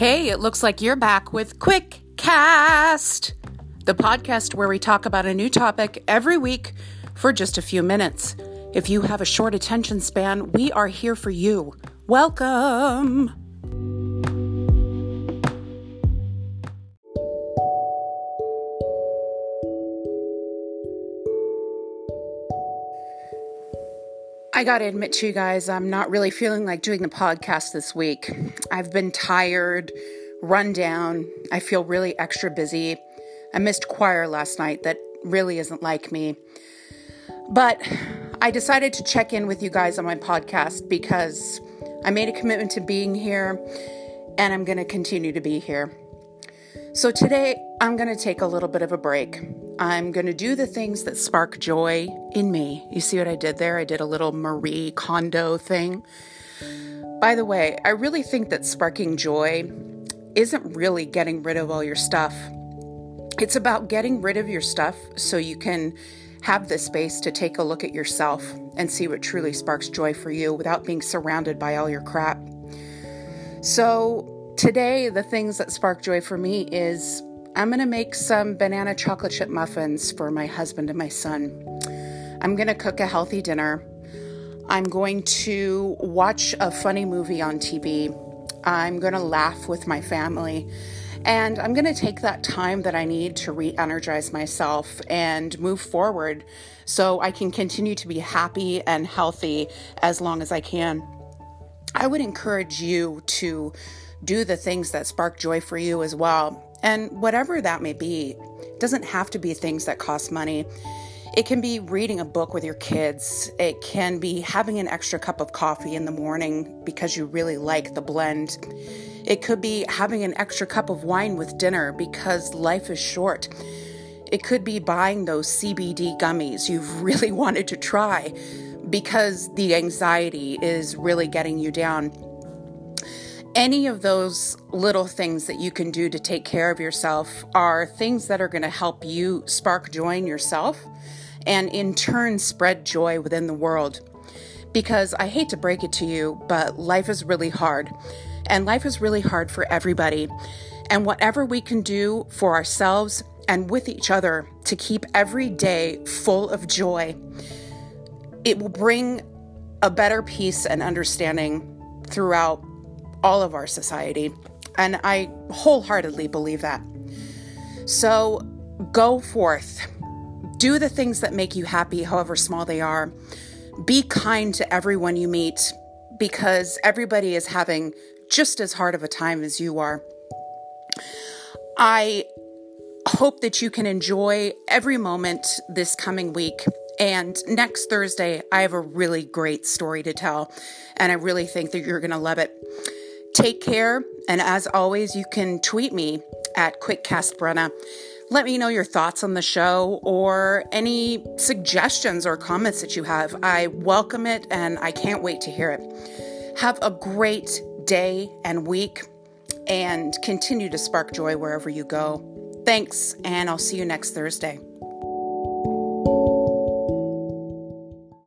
Hey, it looks like you're back with Quick Cast, the podcast where we talk about a new topic every week for just a few minutes. If you have a short attention span, we are here for you. Welcome. I got to admit to you guys, I'm not really feeling like doing the podcast this week. I've been tired, run down. I feel really extra busy. I missed choir last night that really isn't like me. But I decided to check in with you guys on my podcast because I made a commitment to being here and I'm going to continue to be here. So today, I'm going to take a little bit of a break. I'm going to do the things that spark joy in me. You see what I did there? I did a little Marie Kondo thing. By the way, I really think that sparking joy isn't really getting rid of all your stuff. It's about getting rid of your stuff so you can have the space to take a look at yourself and see what truly sparks joy for you without being surrounded by all your crap. So, today, the things that spark joy for me is I'm going to make some banana chocolate chip muffins for my husband and my son. I'm going to cook a healthy dinner. I'm going to watch a funny movie on TV. I'm going to laugh with my family. And I'm going to take that time that I need to re energize myself and move forward so I can continue to be happy and healthy as long as I can. I would encourage you to do the things that spark joy for you as well. And whatever that may be, doesn't have to be things that cost money. It can be reading a book with your kids. It can be having an extra cup of coffee in the morning because you really like the blend. It could be having an extra cup of wine with dinner because life is short. It could be buying those CBD gummies you've really wanted to try because the anxiety is really getting you down any of those little things that you can do to take care of yourself are things that are going to help you spark joy in yourself and in turn spread joy within the world. Because I hate to break it to you, but life is really hard. And life is really hard for everybody. And whatever we can do for ourselves and with each other to keep every day full of joy, it will bring a better peace and understanding throughout all of our society. And I wholeheartedly believe that. So go forth, do the things that make you happy, however small they are. Be kind to everyone you meet because everybody is having just as hard of a time as you are. I hope that you can enjoy every moment this coming week. And next Thursday, I have a really great story to tell, and I really think that you're going to love it. Take care. And as always, you can tweet me at QuickCastBrenna. Let me know your thoughts on the show or any suggestions or comments that you have. I welcome it and I can't wait to hear it. Have a great day and week and continue to spark joy wherever you go. Thanks, and I'll see you next Thursday.